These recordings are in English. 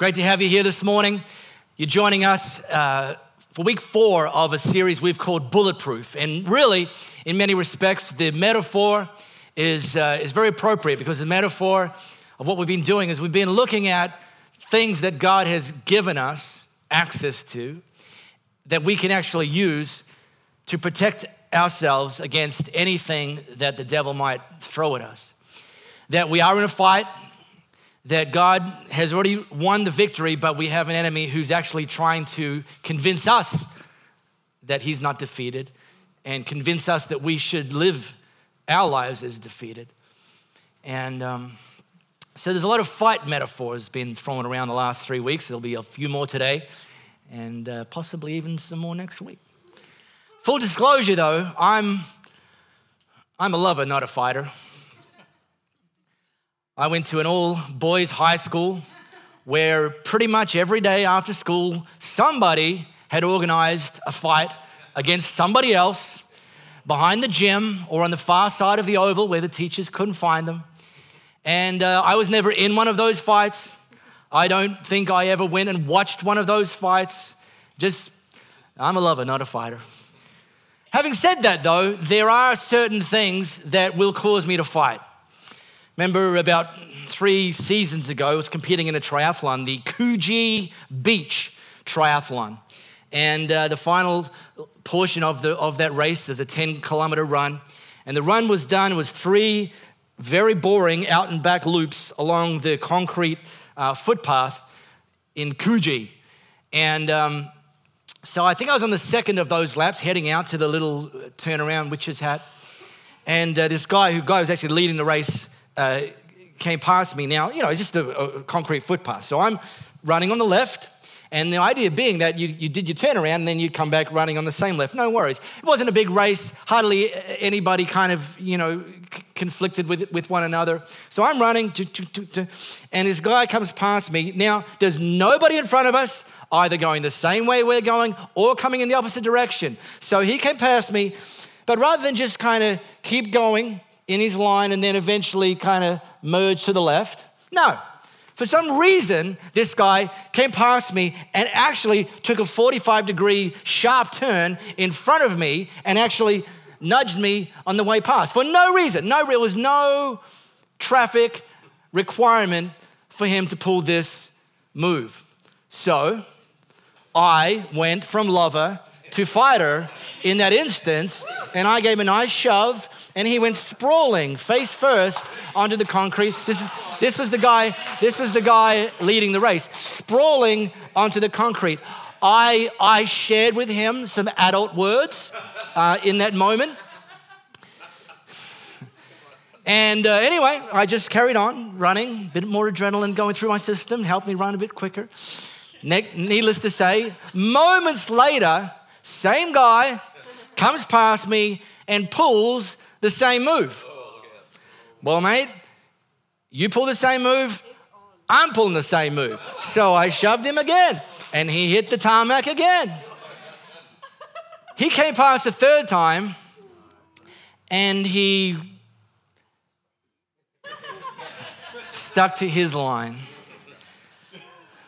Great to have you here this morning. You're joining us uh, for week four of a series we've called Bulletproof. And really, in many respects, the metaphor is, uh, is very appropriate because the metaphor of what we've been doing is we've been looking at things that God has given us access to that we can actually use to protect ourselves against anything that the devil might throw at us. That we are in a fight, that God has already won the victory, but we have an enemy who's actually trying to convince us that he's not defeated and convince us that we should live our lives as defeated. And um, so there's a lot of fight metaphors being thrown around the last three weeks. There'll be a few more today and uh, possibly even some more next week. Full disclosure though, I'm, I'm a lover, not a fighter. I went to an all boys high school where pretty much every day after school, somebody had organized a fight against somebody else behind the gym or on the far side of the oval where the teachers couldn't find them. And uh, I was never in one of those fights. I don't think I ever went and watched one of those fights. Just, I'm a lover, not a fighter. Having said that, though, there are certain things that will cause me to fight. Remember about three seasons ago, I was competing in a triathlon, the Coogee Beach Triathlon. And uh, the final portion of, the, of that race is a 10 kilometer run. And the run was done, was three very boring out and back loops along the concrete uh, footpath in Coogee. And um, so I think I was on the second of those laps, heading out to the little turnaround witch's hat. And uh, this guy who guy was actually leading the race uh, came past me. Now, you know, it's just a, a, concrete footpath. So I'm running on the left. And the idea being that you, you did your turnaround and then you'd come back running on the same left. No worries. It wasn't a big race. Hardly anybody kind of, you know, c- conflicted with, with one another. So I'm running, and this guy comes past me. Now, there's nobody in front of us, either going the same way we're going or coming in the opposite direction. So he came past me, but rather than just kind of keep going, in his line and then eventually kind of merge to the left. No. For some reason, this guy came past me and actually took a 45 degree sharp turn in front of me and actually nudged me on the way past for no reason. No, there was no traffic requirement for him to pull this move. So I went from lover to fighter in that instance, and I gave him a nice shove and he went sprawling face first onto the concrete. This, this, was the guy, this was the guy leading the race, sprawling onto the concrete. I, I shared with him some adult words uh, in that moment. And uh, anyway, I just carried on running, a bit more adrenaline going through my system, helped me run a bit quicker. Ne- needless to say, moments later, same guy comes past me and pulls the same move. Well, mate, you pull the same move, I'm pulling the same move. So I shoved him again, and he hit the tarmac again. He came past the third time, and he stuck to his line.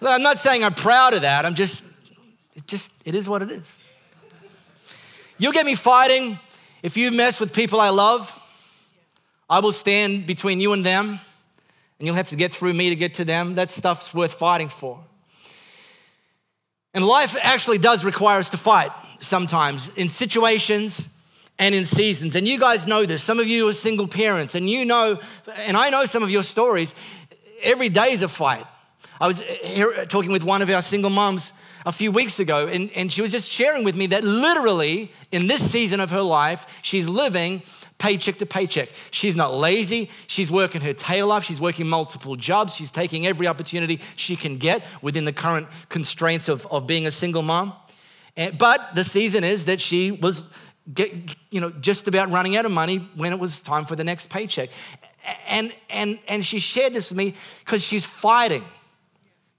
I'm not saying I'm proud of that. I'm just, it just, it is what it is. You'll get me fighting if you mess with people I love, I will stand between you and them, and you'll have to get through me to get to them. That stuff's worth fighting for. And life actually does require us to fight sometimes in situations and in seasons. And you guys know this. Some of you are single parents, and you know, and I know some of your stories. Every day is a fight. I was talking with one of our single moms a few weeks ago, and, and she was just sharing with me that literally in this season of her life, she's living paycheck to paycheck. She's not lazy. She's working her tail off. She's working multiple jobs. She's taking every opportunity she can get within the current constraints of, of being a single mom. And, but the season is that she was get, you know, just about running out of money when it was time for the next paycheck. And, and, and she shared this with me because she's fighting.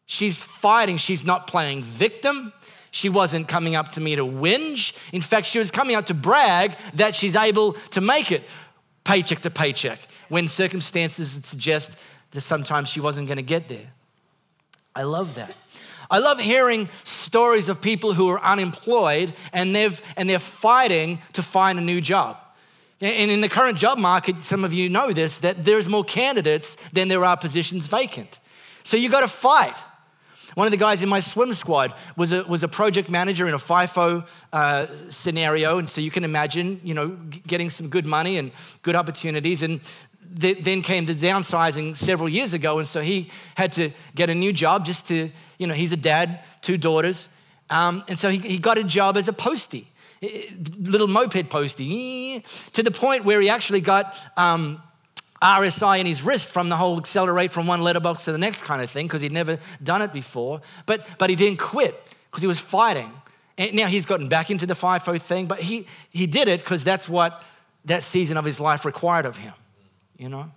She's fighting. She's not playing victim. She wasn't coming up to me to whinge. In fact, she was coming out to brag that she's able to make it paycheck to paycheck when circumstances suggest that sometimes she wasn't going to get there. I love that. I love hearing stories of people who are unemployed and, they've, and they're fighting to find a new job. And in the current job market, some of you know this, that there's more candidates than there are positions vacant. So you got to fight. One of the guys in my swim squad was a, was a project manager in a FIFO uh, scenario. And so you can imagine, you know, getting some good money and good opportunities. And th- then came the downsizing several years ago. And so he had to get a new job just to, you know, he's a dad, two daughters. Um, and so he, he got a job as a postie, little moped postie, to the point where he actually got um, RSI in his wrist from the whole accelerate from one letterbox to the next kind of thing because he'd never done it before. But, but he didn't quit because he was fighting. And now he's gotten back into the FIFO thing, but he, he did it because that's what that season of his life required of him, you know?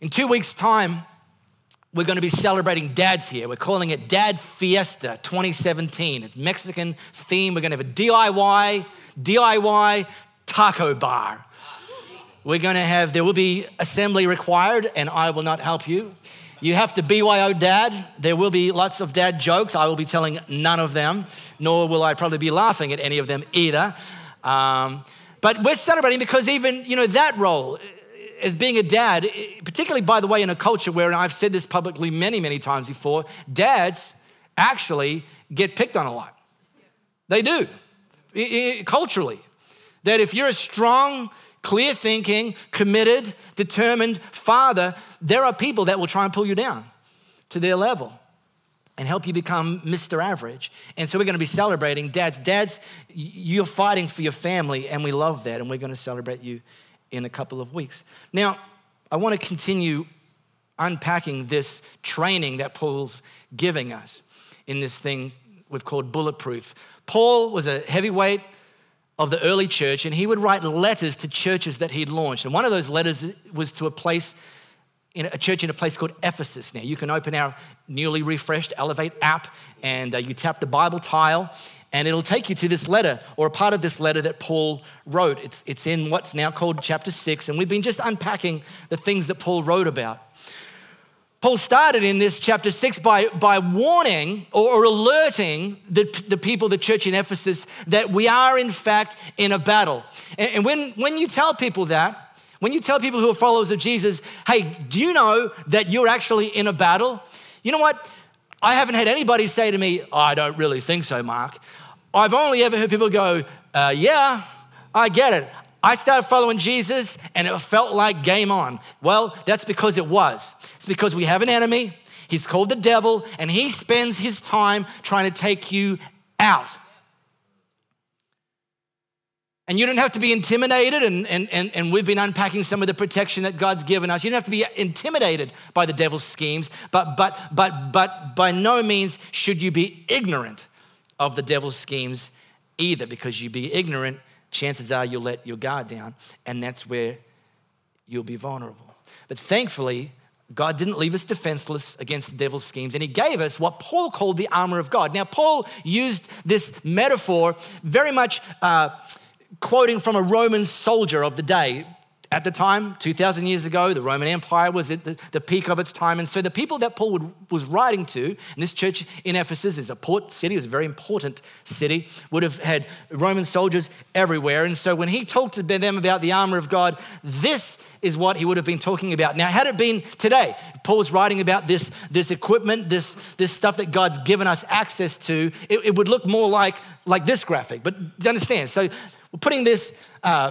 In two weeks' time, we're going to be celebrating dads here. We're calling it Dad Fiesta 2017. It's Mexican theme. We're going to have a DIY, DIY taco bar. We're going to have, there will be assembly required, and I will not help you. You have to BYO dad. There will be lots of dad jokes. I will be telling none of them, nor will I probably be laughing at any of them either. Um, but we're celebrating because even, you know, that role as being a dad, particularly by the way, in a culture where, and I've said this publicly many, many times before, dads actually get picked on a lot. They do, culturally. That if you're a strong, clear thinking, committed, determined father, there are people that will try and pull you down to their level and help you become Mr. Average. And so we're going to be celebrating dads. Dads, you're fighting for your family, and we love that, and we're going to celebrate you in a couple of weeks. Now, I want to continue unpacking this training that Paul's giving us in this thing we've called bulletproof. Paul was a heavyweight of the early church, and he would write letters to churches that he'd launched. And one of those letters was to a place, in a church in a place called Ephesus. Now, you can open our newly refreshed Elevate app, and uh, you tap the Bible tile, and it'll take you to this letter or a part of this letter that Paul wrote. It's, it's in what's now called chapter six, and we've been just unpacking the things that Paul wrote about. Paul started in this chapter six by, by warning or, alerting the, the people, the church in Ephesus, that we are in fact in a battle. And, and when, when you tell people that, when you tell people who are followers of Jesus, hey, do you know that you're actually in a battle? You know what? I haven't had anybody say to me, oh, I don't really think so, Mark. I've only ever heard people go, uh, yeah, I get it. I started following Jesus and it felt like game on. Well, that's because it was. It's because we have an enemy. He's called the devil, and he spends his time trying to take you out. And you don't have to be intimidated, and, and, and, and we've been unpacking some of the protection that God's given us. You don't have to be intimidated by the devil's schemes, but, but, but, but by no means should you be ignorant of the devil's schemes either, because you be ignorant, chances are you'll let your guard down, and that's where you'll be vulnerable. But thankfully, God didn't leave us defenseless against the devil's schemes, and he gave us what Paul called the armor of God. Now, Paul used this metaphor very much uh, quoting from a Roman soldier of the day. At the time, 2,000 years ago, the Roman Empire was at the, the peak of its time. And so the people that Paul would, was writing to, and this church in Ephesus is a port city, it's a very important city, would have had Roman soldiers everywhere. And so when he talked to them about the armor of God, this is what he would have been talking about. Now, had it been today, Paul's writing about this, this equipment, this, this stuff that God's given us access to, it, it would look more like, like this graphic. But do you understand, so we're putting this. Uh,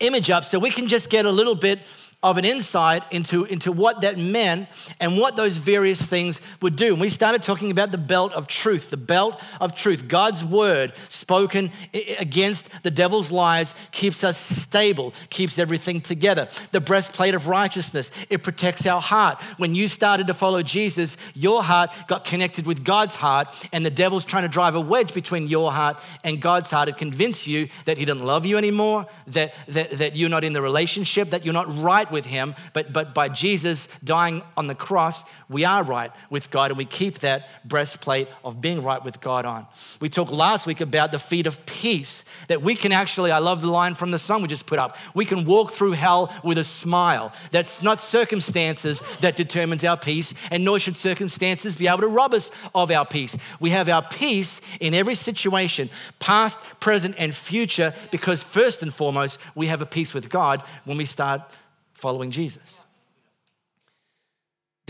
image up so we can just get a little bit of an insight into, into what that meant and what those various things would do. And we started talking about the belt of truth, the belt of truth. God's word spoken against the devil's lies keeps us stable, keeps everything together. The breastplate of righteousness, it protects our heart. When you started to follow Jesus, your heart got connected with God's heart, and the devil's trying to drive a wedge between your heart and God's heart and convince you that he doesn't love you anymore, that, that, that you're not in the relationship, that you're not right right with Him, but, but by Jesus dying on the cross, we are right with God and we keep that breastplate of being right with God on. We talked last week about the feet of peace, that we can actually, I love the line from the song we just put up, we can walk through hell with a smile. That's not circumstances that determines our peace, and nor should circumstances be able to rob us of our peace. We have our peace in every situation, past, present, and future, because first and foremost, we have a peace with God when we start following Jesus.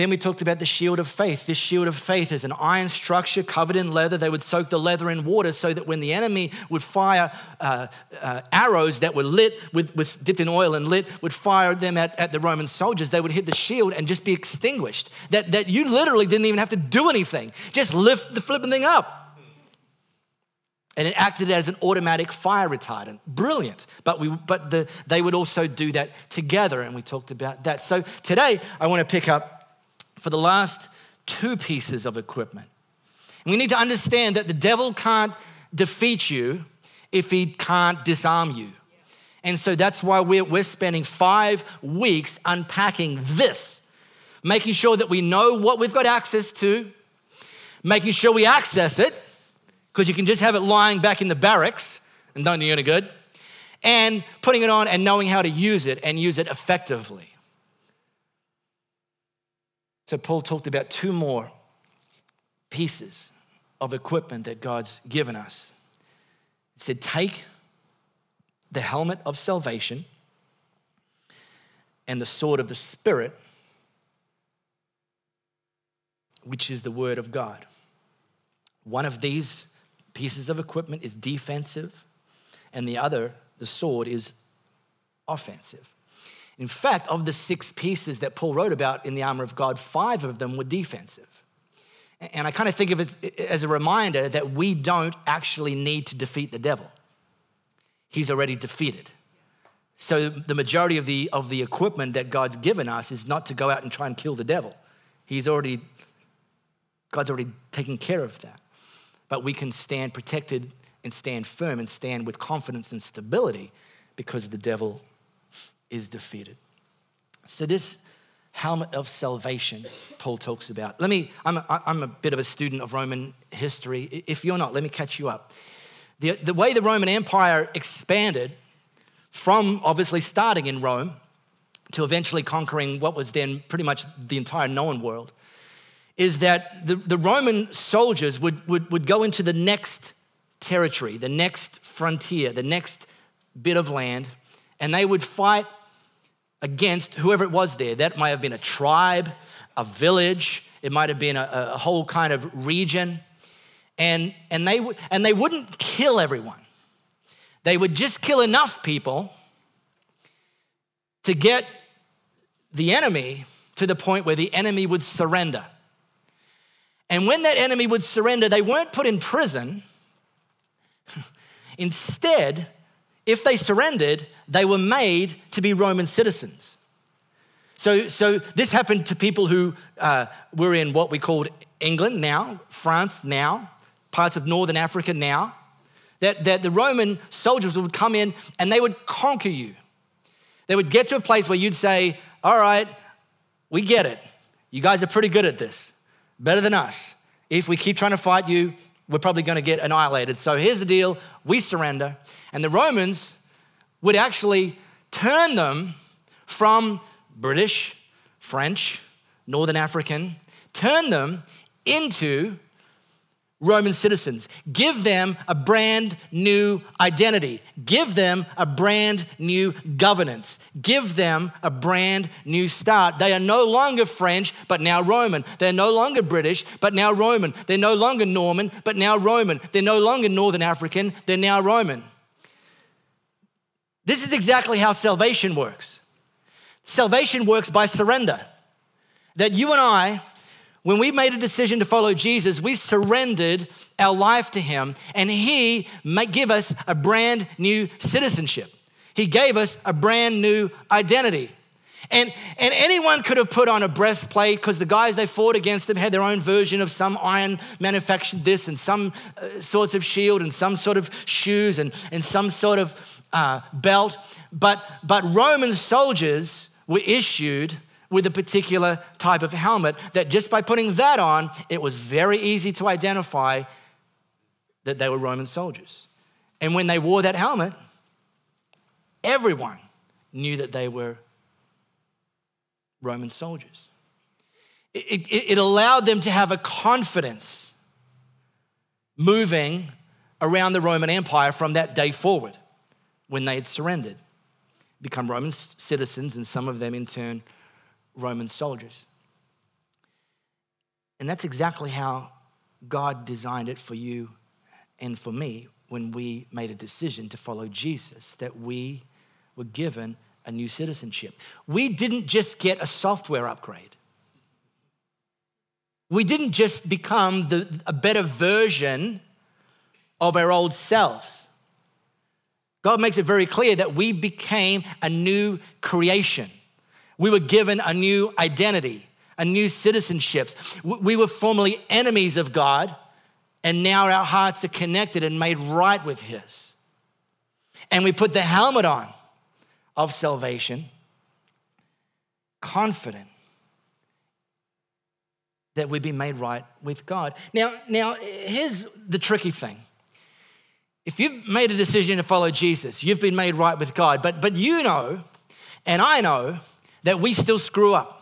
Then we talked about the shield of faith. This shield of faith is an iron structure covered in leather. They would soak the leather in water so that when the enemy would fire uh, uh, arrows that were lit, with, with, dipped in oil and lit, would fire them at, at the Roman soldiers, they would hit the shield and just be extinguished. That, that you literally didn't even have to do anything, just lift the flipping thing up and it acted as an automatic fire retardant. Brilliant. But, we, but the, they would also do that together, and we talked about that. So today, I want to pick up for the last two pieces of equipment. And we need to understand that the devil can't defeat you if he can't disarm you. And so that's why we're, we're spending five weeks unpacking this, making sure that we know what we've got access to, making sure we access it because you can just have it lying back in the barracks and don't do any good, and putting it on and knowing how to use it and use it effectively. So, Paul talked about two more pieces of equipment that God's given us. He said, Take the helmet of salvation and the sword of the Spirit, which is the word of God. One of these pieces of equipment is defensive, and the other, the sword, is offensive. In fact, of the six pieces that Paul wrote about in the armor of God, five of them were defensive. And I kind of think of it as a reminder that we don't actually need to defeat the devil. He's already defeated. So the majority of the, of the equipment that God's given us is not to go out and try and kill the devil. He's already, God's already taken care of that but we can stand protected and stand firm and stand with confidence and stability because the devil is defeated. So, this helmet of salvation, Paul talks about. Let me, I'm a, I'm a bit of a student of Roman history. If you're not, let me catch you up. The, the way the Roman Empire expanded from obviously starting in Rome to eventually conquering what was then pretty much the entire known world is that the, the Roman soldiers would, would, would go into the next territory, the next frontier, the next bit of land, and they would fight against whoever it was there. That might have been a tribe, a village, it might have been a, a whole kind of region. And, and, they, and they wouldn't kill everyone. They would just kill enough people to get the enemy to the point where the enemy would surrender. And when that enemy would surrender, they weren't put in prison. Instead, if they surrendered, they were made to be Roman citizens. So, so this happened to people who uh, were in what we called England now, France now, parts of northern Africa now. That, that the Roman soldiers would come in and they would conquer you. They would get to a place where you'd say, All right, we get it. You guys are pretty good at this better than us. If we keep trying to fight you, we're probably going to get annihilated. So here's the deal we surrender. And the Romans would actually turn them from British, French, Northern African, turn them into Roman citizens. Give them a brand new identity. Give them a brand new governance. Give them a brand new start. They are no longer French, but now Roman. They're no longer British, but now Roman. They're no longer Norman, but now Roman. They're no longer Northern African, they're now Roman. This is exactly how salvation works. Salvation works by surrender. That you and I when we made a decision to follow Jesus, we surrendered our life to Him, and He give us a brand new citizenship. He gave us a brand new identity. And, and anyone could have put on a breastplate because the guys they fought against them had their own version of some iron manufactured this and some uh, sorts of shield and some sort of shoes and, and some sort of uh, belt. But, but Roman soldiers were issued with a particular type of helmet that just by putting that on, it was very easy to identify that they were Roman soldiers. And when they wore that helmet, everyone knew that they were Roman soldiers. It, it, it, allowed them to have a confidence moving around the Roman Empire from that day forward when they had surrendered, become Roman citizens, and some of them in turn Roman soldiers. And that's exactly how God designed it for you and for me when we made a decision to follow Jesus, that we were given a new citizenship. We didn't just get a software upgrade. We didn't just become the, a better version of our old selves. God makes it very clear that we became a new creation. We were given a new identity, a new citizenship. We were formerly enemies of God, and now our hearts are connected and made right with His. And we put the helmet on of salvation, confident that we've been made right with God. Now, now here's the tricky thing. If you've made a decision to follow Jesus, you've been made right with God, but, but you know, and I know, that we still screw up.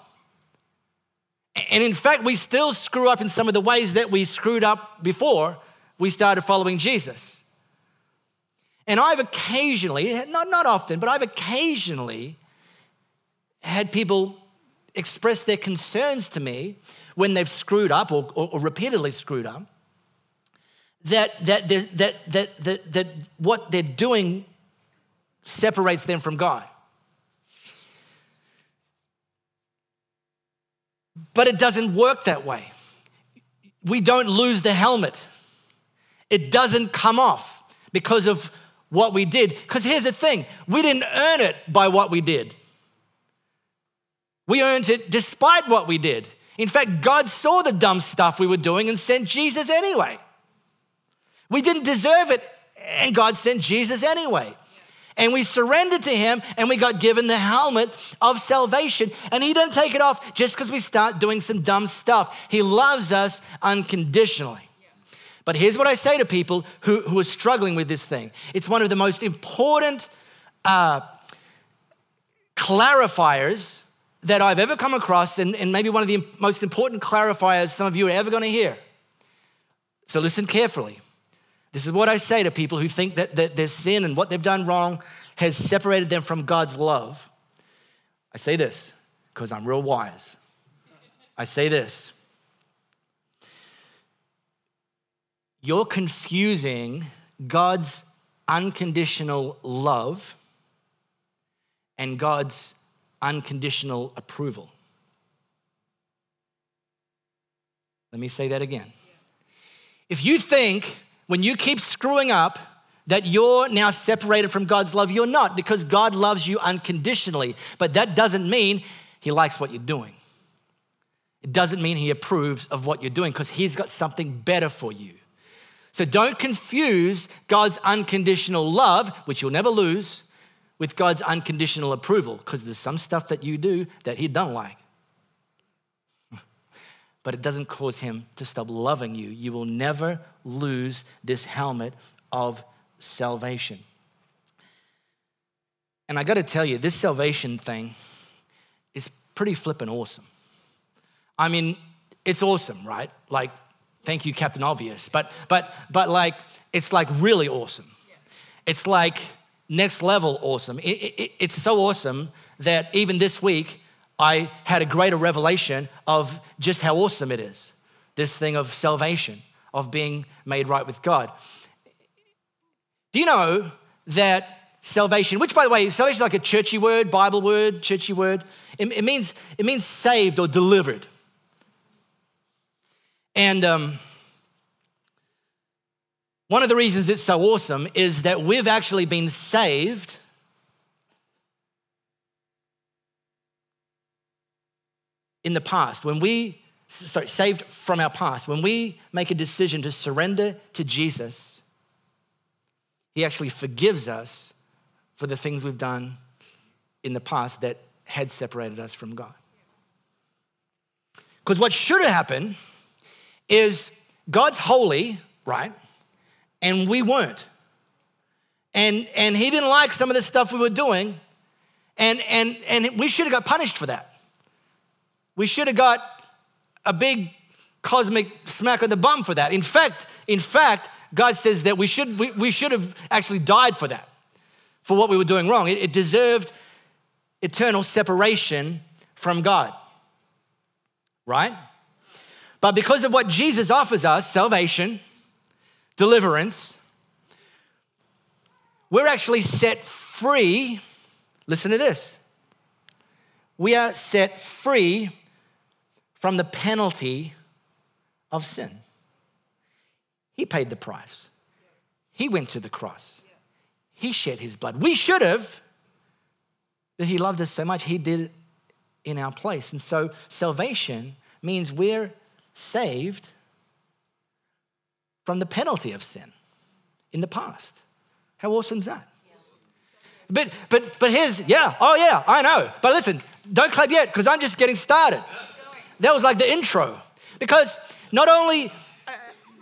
And in fact, we still screw up in some of the ways that we screwed up before we started following Jesus. And I've occasionally, not, not often, but I've occasionally had people express their concerns to me when they've screwed up or, or, or repeatedly screwed up that, that, that, that, that, that what they're doing separates them from God. But it doesn't work that way. We don't lose the helmet, it doesn't come off because of what we did. Because here's the thing we didn't earn it by what we did, we earned it despite what we did. In fact, God saw the dumb stuff we were doing and sent Jesus anyway. We didn't deserve it, and God sent Jesus anyway and we surrendered to him and we got given the helmet of salvation. And he doesn't take it off just because we start doing some dumb stuff. He loves us unconditionally. But here's what I say to people who, who are struggling with this thing it's one of the most important uh, clarifiers that I've ever come across, and, and maybe one of the most important clarifiers some of you are ever going to hear. So listen carefully. This is what I say to people who think that, that their sin and what they've done wrong has separated them from God's love. I say this because I'm real wise. I say this You're confusing God's unconditional love and God's unconditional approval. Let me say that again. If you think when you keep screwing up, that you're now separated from God's love. You're not, because God loves you unconditionally. But that doesn't mean He likes what you're doing. It doesn't mean He approves of what you're doing, because He's got something better for you. So don't confuse God's unconditional love, which you'll never lose, with God's unconditional approval, because there's some stuff that you do that He don't like but it doesn't cause him to stop loving you. You will never lose this helmet of salvation. And I got to tell you, this salvation thing is pretty flippin' awesome. I mean, it's awesome, right? Like, thank you, Captain Obvious. But, but, but like, it's like really awesome. It's like next level awesome. It, it, it's so awesome that even this week, I had a greater revelation of just how awesome it is this thing of salvation, of being made right with God. Do you know that salvation, which by the way, salvation is like a churchy word, Bible word, churchy word, it, it means, it means saved or delivered. And um, one of the reasons it's so awesome is that we've actually been saved in the past, when we, sorry, saved from our past, when we make a decision to surrender to Jesus, He actually forgives us for the things we've done in the past that had separated us from God. Because what should have happened is God's holy, right? And we weren't. And, and he didn't like some of the stuff we were doing. And, and, and we should have got punished for that. We should have got a big cosmic smack on the bum for that. In fact, in fact, God says that we should, we, we should have actually died for that, for what we were doing wrong. It, it deserved eternal separation from God, right? But because of what Jesus offers us salvation, deliverance we're actually set free. Listen to this. We are set free from the penalty of sin. He paid the price. He went to the cross. He shed his blood. We should have, but he loved us so much, he did it in our place. And so salvation means we're saved from the penalty of sin in the past. How awesome is that? But but but here's yeah, oh yeah, I know. But listen, don't clap yet, because I'm just getting started. That was like the intro. Because not only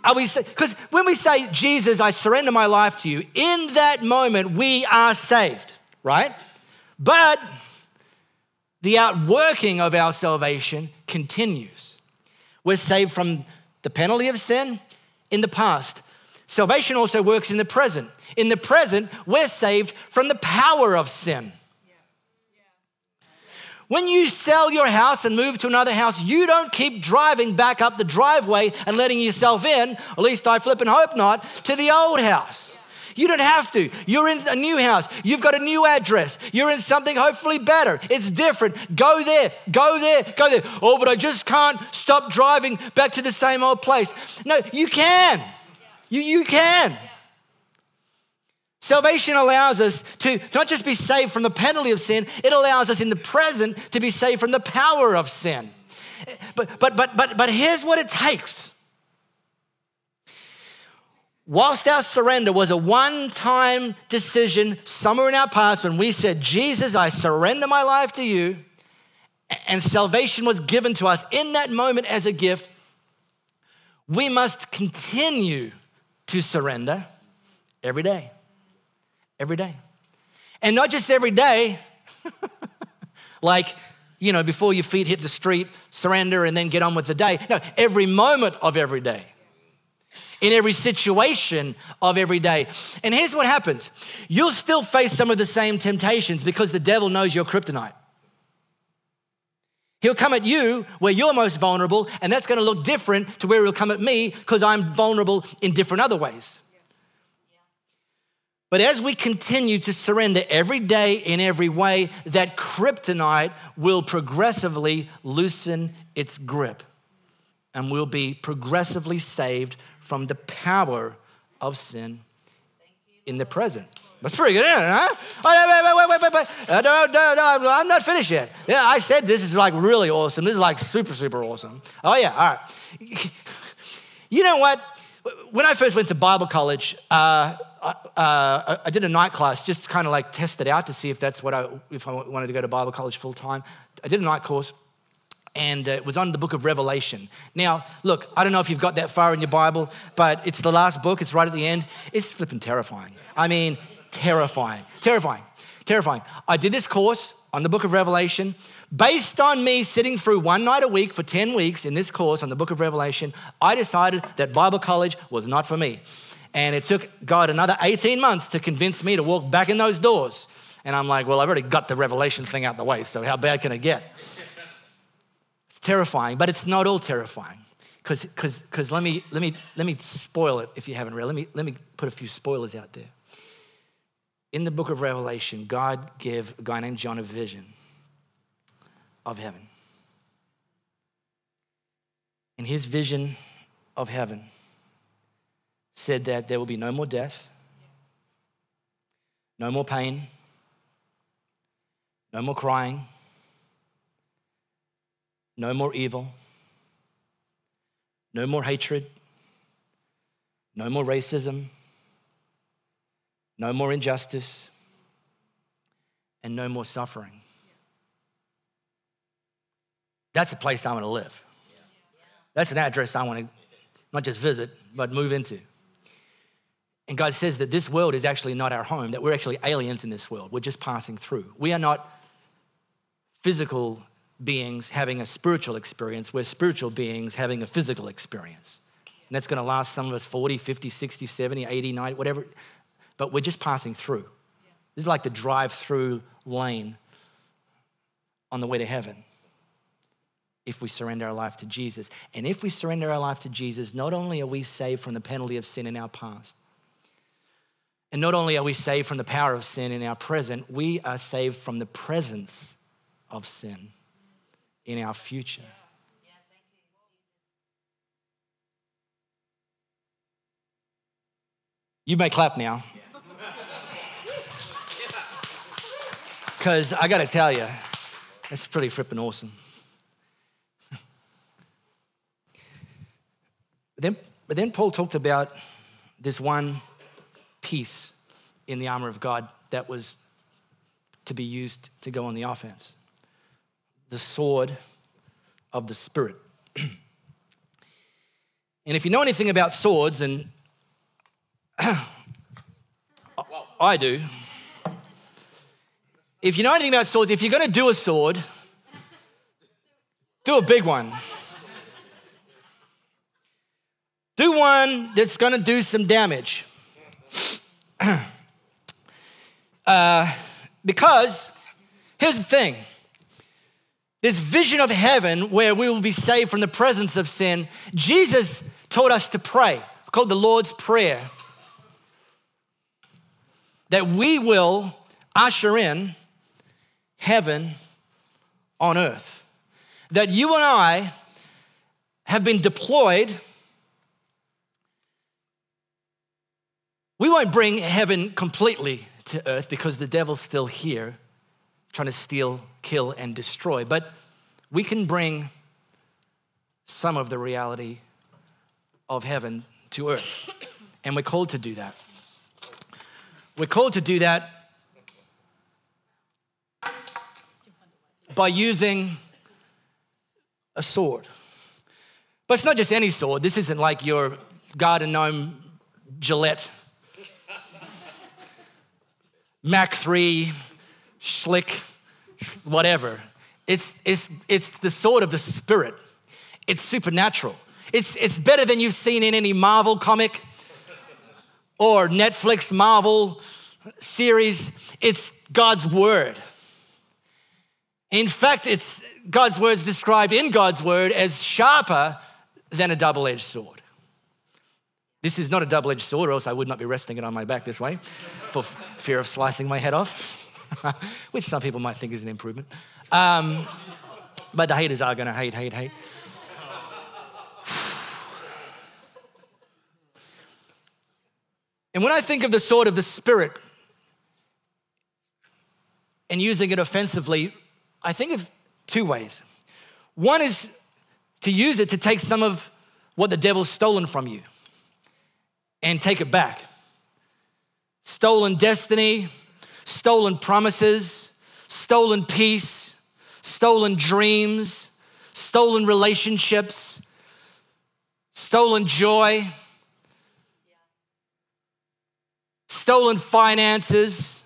are we because when we say, Jesus, I surrender my life to you, in that moment we are saved, right? But the outworking of our salvation continues. We're saved from the penalty of sin in the past. Salvation also works in the present. In the present, we're saved from the power of sin. When you sell your house and move to another house, you don't keep driving back up the driveway and letting yourself in, at least I flip and hope not, to the old house. You don't have to. You're in a new house. You've got a new address. You're in something hopefully better. It's different. Go there, go there, go there. Oh, but I just can't stop driving back to the same old place. No, you can. You, you can. Salvation allows us to not just be saved from the penalty of sin, it allows us in the present to be saved from the power of sin. But, but, but, but, but here's what it takes. Whilst our surrender was a one time decision somewhere in our past when we said, Jesus, I surrender my life to you, and salvation was given to us in that moment as a gift, we must continue to surrender every day every day. And not just every day, like, you know, before your feet hit the street, surrender and then get on with the day. No, every moment of every day. In every situation of every day. And here's what happens you'll still face some of the same temptations because the devil knows your kryptonite. He'll come at you where you're most vulnerable, and that's going to look different to where he'll come at me because I'm vulnerable in different other ways. But as we continue to surrender every day in every way, that kryptonite will progressively loosen its grip and we'll be progressively saved from the power of sin in the present. That's pretty good, isn't it, huh? Oh, wait, wait, wait, wait, wait, wait. Uh, no, no, no, I'm not finished yet. Yeah, I said this is like really awesome. This is like super, super awesome. Oh, yeah, all right. you know what? When I first went to Bible college, uh, uh, I did a night class just kind of like test it out to see if that's what I, if I wanted to go to Bible college full time. I did a night course and it was on the book of Revelation. Now, look, I don't know if you've got that far in your Bible, but it's the last book, it's right at the end. It's flipping terrifying. I mean, terrifying, terrifying, terrifying. I did this course on the book of Revelation. Based on me sitting through one night a week for 10 weeks in this course on the book of Revelation, I decided that Bible college was not for me. And it took God another 18 months to convince me to walk back in those doors. And I'm like, well, I've already got the revelation thing out the way, so how bad can it get? It's terrifying, but it's not all terrifying. Because let me let me let me spoil it if you haven't read. Let me let me put a few spoilers out there. In the book of Revelation, God gave a guy named John a vision of heaven. In his vision of heaven, said that there will be no more death, no more pain, no more crying, no more evil, no more hatred, no more racism, no more injustice, and no more suffering. that's a place I want to live. That's an address I want to not just visit, but move into. And God says that this world is actually not our home, that we're actually aliens in this world. We're just passing through. We are not physical beings having a spiritual experience, we're spiritual beings having a physical experience. And that's going to last some of us 40, 50, 60, 70, 80, 90, whatever. But we're just passing through. This is like the drive through lane on the way to heaven if we surrender our life to Jesus. And if we surrender our life to Jesus, not only are we saved from the penalty of sin in our past, and not only are we saved from the power of sin in our present, we are saved from the presence of sin in our future. You may clap now. Because I got to tell you, that's pretty frippin' awesome. then, but then Paul talked about this one piece in the armor of God that was to be used to go on the offense the sword of the Spirit. and if you know anything about swords, and I do, if you know anything about swords, if you're gonna do a sword, do a big one. Do one that's gonna do some damage. uh, because here's the thing this vision of heaven where we will be saved from the presence of sin, Jesus taught us to pray, called the Lord's Prayer, that we will usher in heaven on earth. That you and I have been deployed We won't bring heaven completely to earth because the devil's still here trying to steal, kill, and destroy. But we can bring some of the reality of heaven to earth. And we're called to do that. We're called to do that by using a sword. But it's not just any sword. This isn't like your garden gnome Gillette Mach 3, Schick, whatever. It's, it's, it's the sword of the Spirit. It's supernatural. It's, it's better than you've seen in any Marvel comic or Netflix Marvel series. It's God's Word. In fact, it's God's Word is described in God's Word as sharper than a double edged sword. This is not a double edged sword, or else I would not be resting it on my back this way for fear of slicing my head off, which some people might think is an improvement. Um, but the haters are going to hate, hate, hate. And when I think of the sword of the Spirit and using it offensively, I think of two ways. One is to use it to take some of what the devil's stolen from you and take it back. Stolen destiny, stolen promises, stolen peace, stolen dreams, stolen relationships, stolen joy, stolen finances,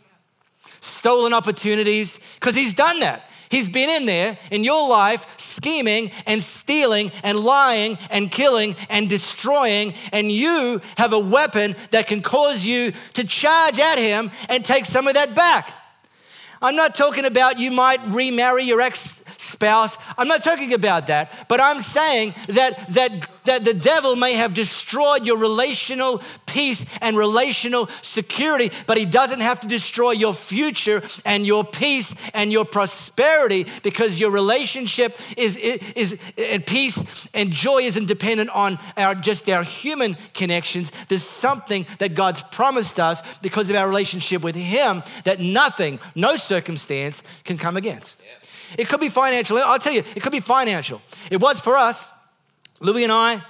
stolen opportunities, because he's done that. He's been in there in your life scheming and stealing and lying and killing and destroying, and you have a weapon that can cause you to charge at him and take some of that back. I'm not talking about you might remarry your ex spouse. I'm not talking about that, but I'm saying that, that, that the devil may have destroyed your relational peace and relational security, but he doesn't have to destroy your future and your peace and your prosperity because your relationship is, is, and peace and joy isn't dependent on our, just our human connections. There's something that God's promised us because of our relationship with him that nothing, no circumstance can come against. It could be financial. I'll tell you, it could be financial. It was for us. Louis and I,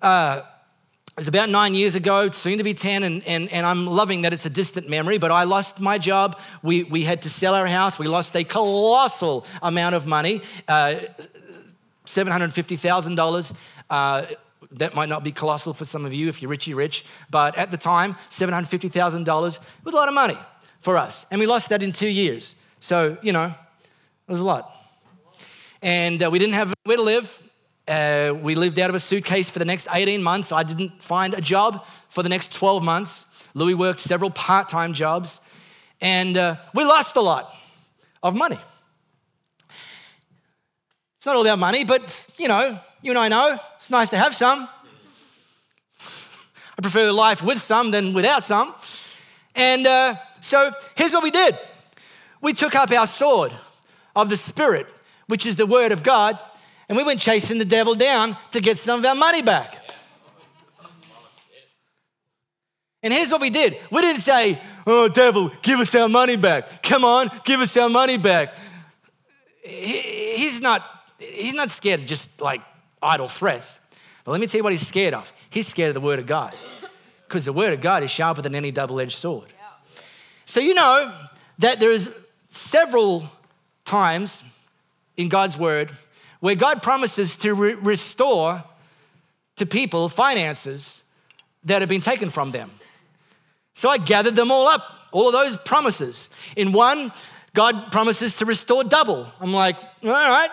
uh, it was about nine years ago, soon to be 10, and, and, and I'm loving that it's a distant memory, but I lost my job. We, we had to sell our house. We lost a colossal amount of money. Uh, $750,000. Uh, that might not be colossal for some of you if you're richy rich, but at the time, $750,000 was a lot of money for us. And we lost that in two years. So, you know, it was a lot. And uh, we didn't have where to live. Uh, we lived out of a suitcase for the next 18 months. I didn't find a job for the next 12 months. Louis worked several part time jobs. And uh, we lost a lot of money. It's not all about money, but you know, you and I know it's nice to have some. I prefer life with some than without some. And uh, so here's what we did we took up our sword of the Spirit, which is the Word of God, and we went chasing the devil down to get some of our money back. And here's what we did we didn't say, Oh, devil, give us our money back. Come on, give us our money back. He's not he's not scared of just like idle threats. But let me tell you what he's scared of. He's scared of the word of God. Because the word of God is sharper than any double-edged sword. So you know that there's several times in God's word where God promises to re- restore to people finances that have been taken from them. So I gathered them all up, all of those promises. In one, God promises to restore double. I'm like, all right,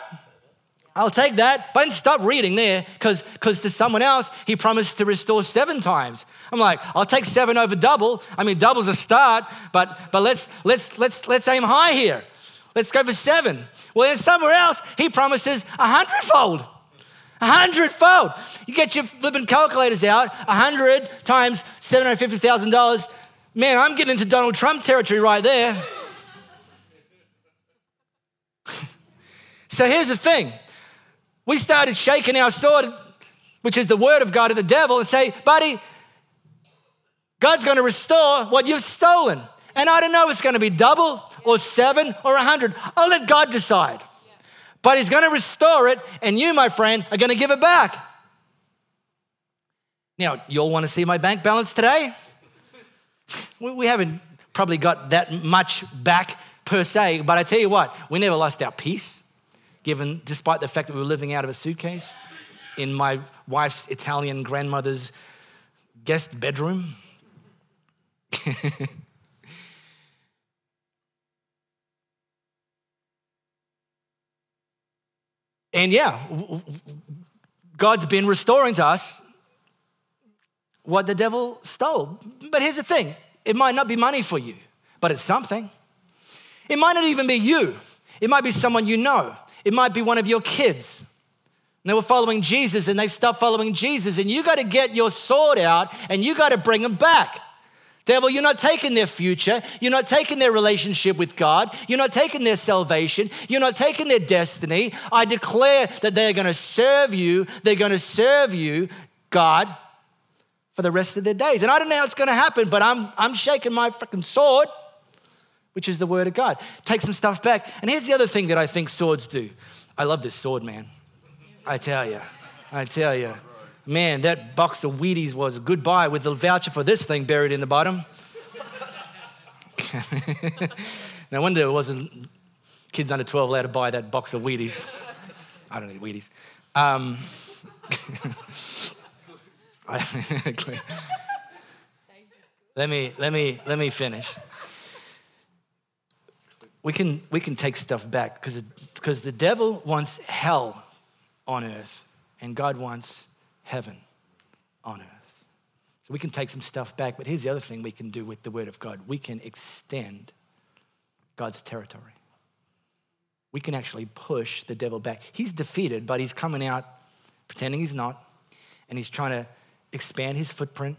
I'll take that. But I didn't stop reading there because to someone else, he promised to restore seven times. I'm like, I'll take seven over double. I mean, double's a start, but, but let's, let's, let's, let's aim high here. Let's go for seven. Well, then somewhere else, he promises a hundredfold. A hundredfold. You get your flipping calculators out, a hundred times $750,000. Man, I'm getting into Donald Trump territory right there. so here's the thing we started shaking our sword, which is the word of God, at the devil and say, buddy, God's going to restore what you've stolen. And I don't know it's going to be double or seven or a hundred. I'll let God decide. But He's going to restore it, and you, my friend, are going to give it back. Now, you all want to see my bank balance today? We haven't probably got that much back per se, but I tell you what, we never lost our peace given, despite the fact that we were living out of a suitcase in my wife's Italian grandmother's guest bedroom. and yeah, God's been restoring to us what the devil stole. But here's the thing it might not be money for you, but it's something. It might not even be you, it might be someone you know. It might be one of your kids. And they were following Jesus and they stopped following Jesus. And you got to get your sword out and you got to bring them back. Devil, you're not taking their future. You're not taking their relationship with God. You're not taking their salvation. You're not taking their destiny. I declare that they're going to serve you. They're going to serve you, God, for the rest of their days. And I don't know how it's going to happen, but I'm, I'm shaking my freaking sword which is the word of God. Take some stuff back. And here's the other thing that I think swords do. I love this sword, man. I tell you, I tell you. Man, that box of Wheaties was a good buy with the voucher for this thing buried in the bottom. no wonder it wasn't kids under 12 allowed to buy that box of Wheaties. I don't eat Wheaties. Um, let me let me let me finish we can, we can take stuff back because because the devil wants hell on earth and God wants heaven on earth. So we can take some stuff back, but here's the other thing we can do with the word of God we can extend God's territory. We can actually push the devil back. He's defeated, but he's coming out pretending he's not, and he's trying to expand his footprint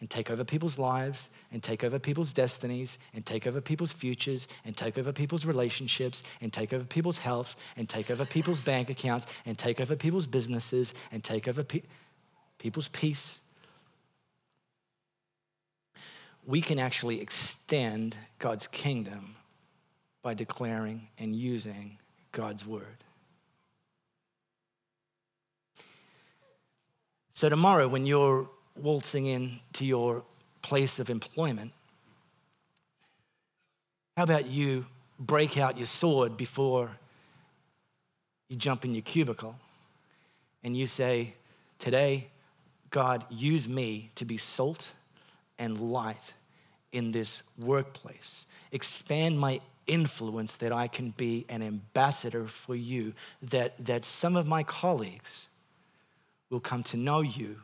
and take over people's lives and take over people's destinies and take over people's futures and take over people's relationships and take over people's health and take over people's bank accounts and take over people's businesses and take over pe- people's peace. We can actually extend God's kingdom by declaring and using God's word. So, tomorrow, when you're waltzing in to your place of employment, how about you break out your sword before you jump in your cubicle and you say, Today, God, use me to be salt and light in this workplace. Expand my influence that I can be an ambassador for you, that, that some of my colleagues will come to know you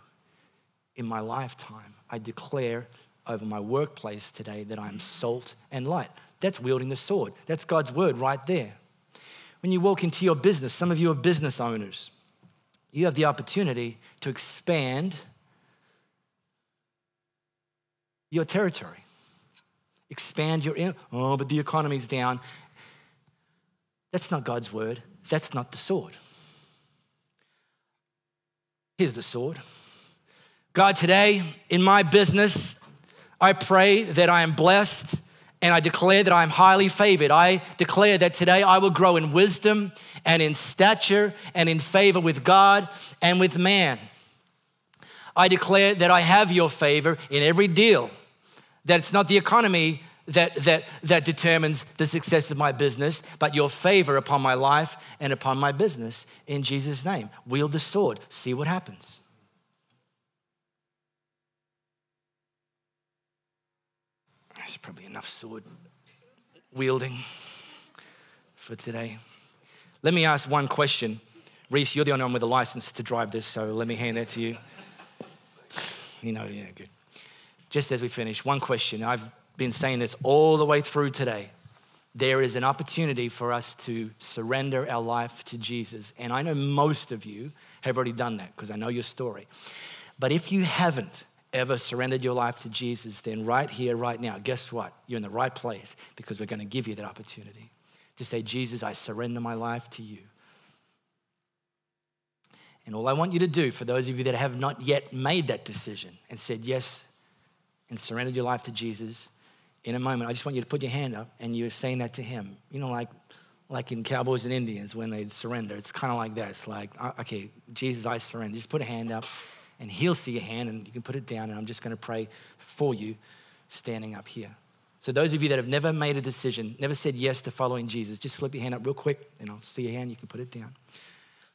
in my lifetime. I declare over my workplace today that I'm salt and light. That's wielding the sword. That's God's word right there. When you walk into your business, some of you are business owners, you have the opportunity to expand your territory. Expand your, oh, but the economy's down. That's not God's word. That's not the sword. Here's the sword. God, today in my business, I pray that I am blessed and I declare that I am highly favored. I declare that today I will grow in wisdom and in stature and in favor with God and with man. I declare that I have your favor in every deal, that it's not the economy that, that, that determines the success of my business, but your favor upon my life and upon my business in Jesus' name. Wield the sword, see what happens. Probably enough sword wielding for today. Let me ask one question. Reese, you're the only one with a license to drive this, so let me hand that to you. You know, yeah, good. Just as we finish, one question. I've been saying this all the way through today. There is an opportunity for us to surrender our life to Jesus. And I know most of you have already done that because I know your story. But if you haven't, ever surrendered your life to Jesus, then right here, right now, guess what? You're in the right place because we're going to give you that opportunity to say, Jesus, I surrender my life to you. And all I want you to do, for those of you that have not yet made that decision and said yes and surrendered your life to Jesus, in a moment, I just want you to put your hand up and you're saying that to Him. You know, like, like in Cowboys and Indians when they surrender. It's kind of like that. It's like, uh, okay, Jesus, I surrender. Just put a hand up and he'll see your hand and you can put it down and I'm just going to pray for you standing up here. So those of you that have never made a decision, never said yes to following Jesus, just slip your hand up real quick and I'll see your hand, you can put it down.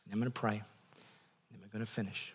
And I'm going to pray. And we're going to finish.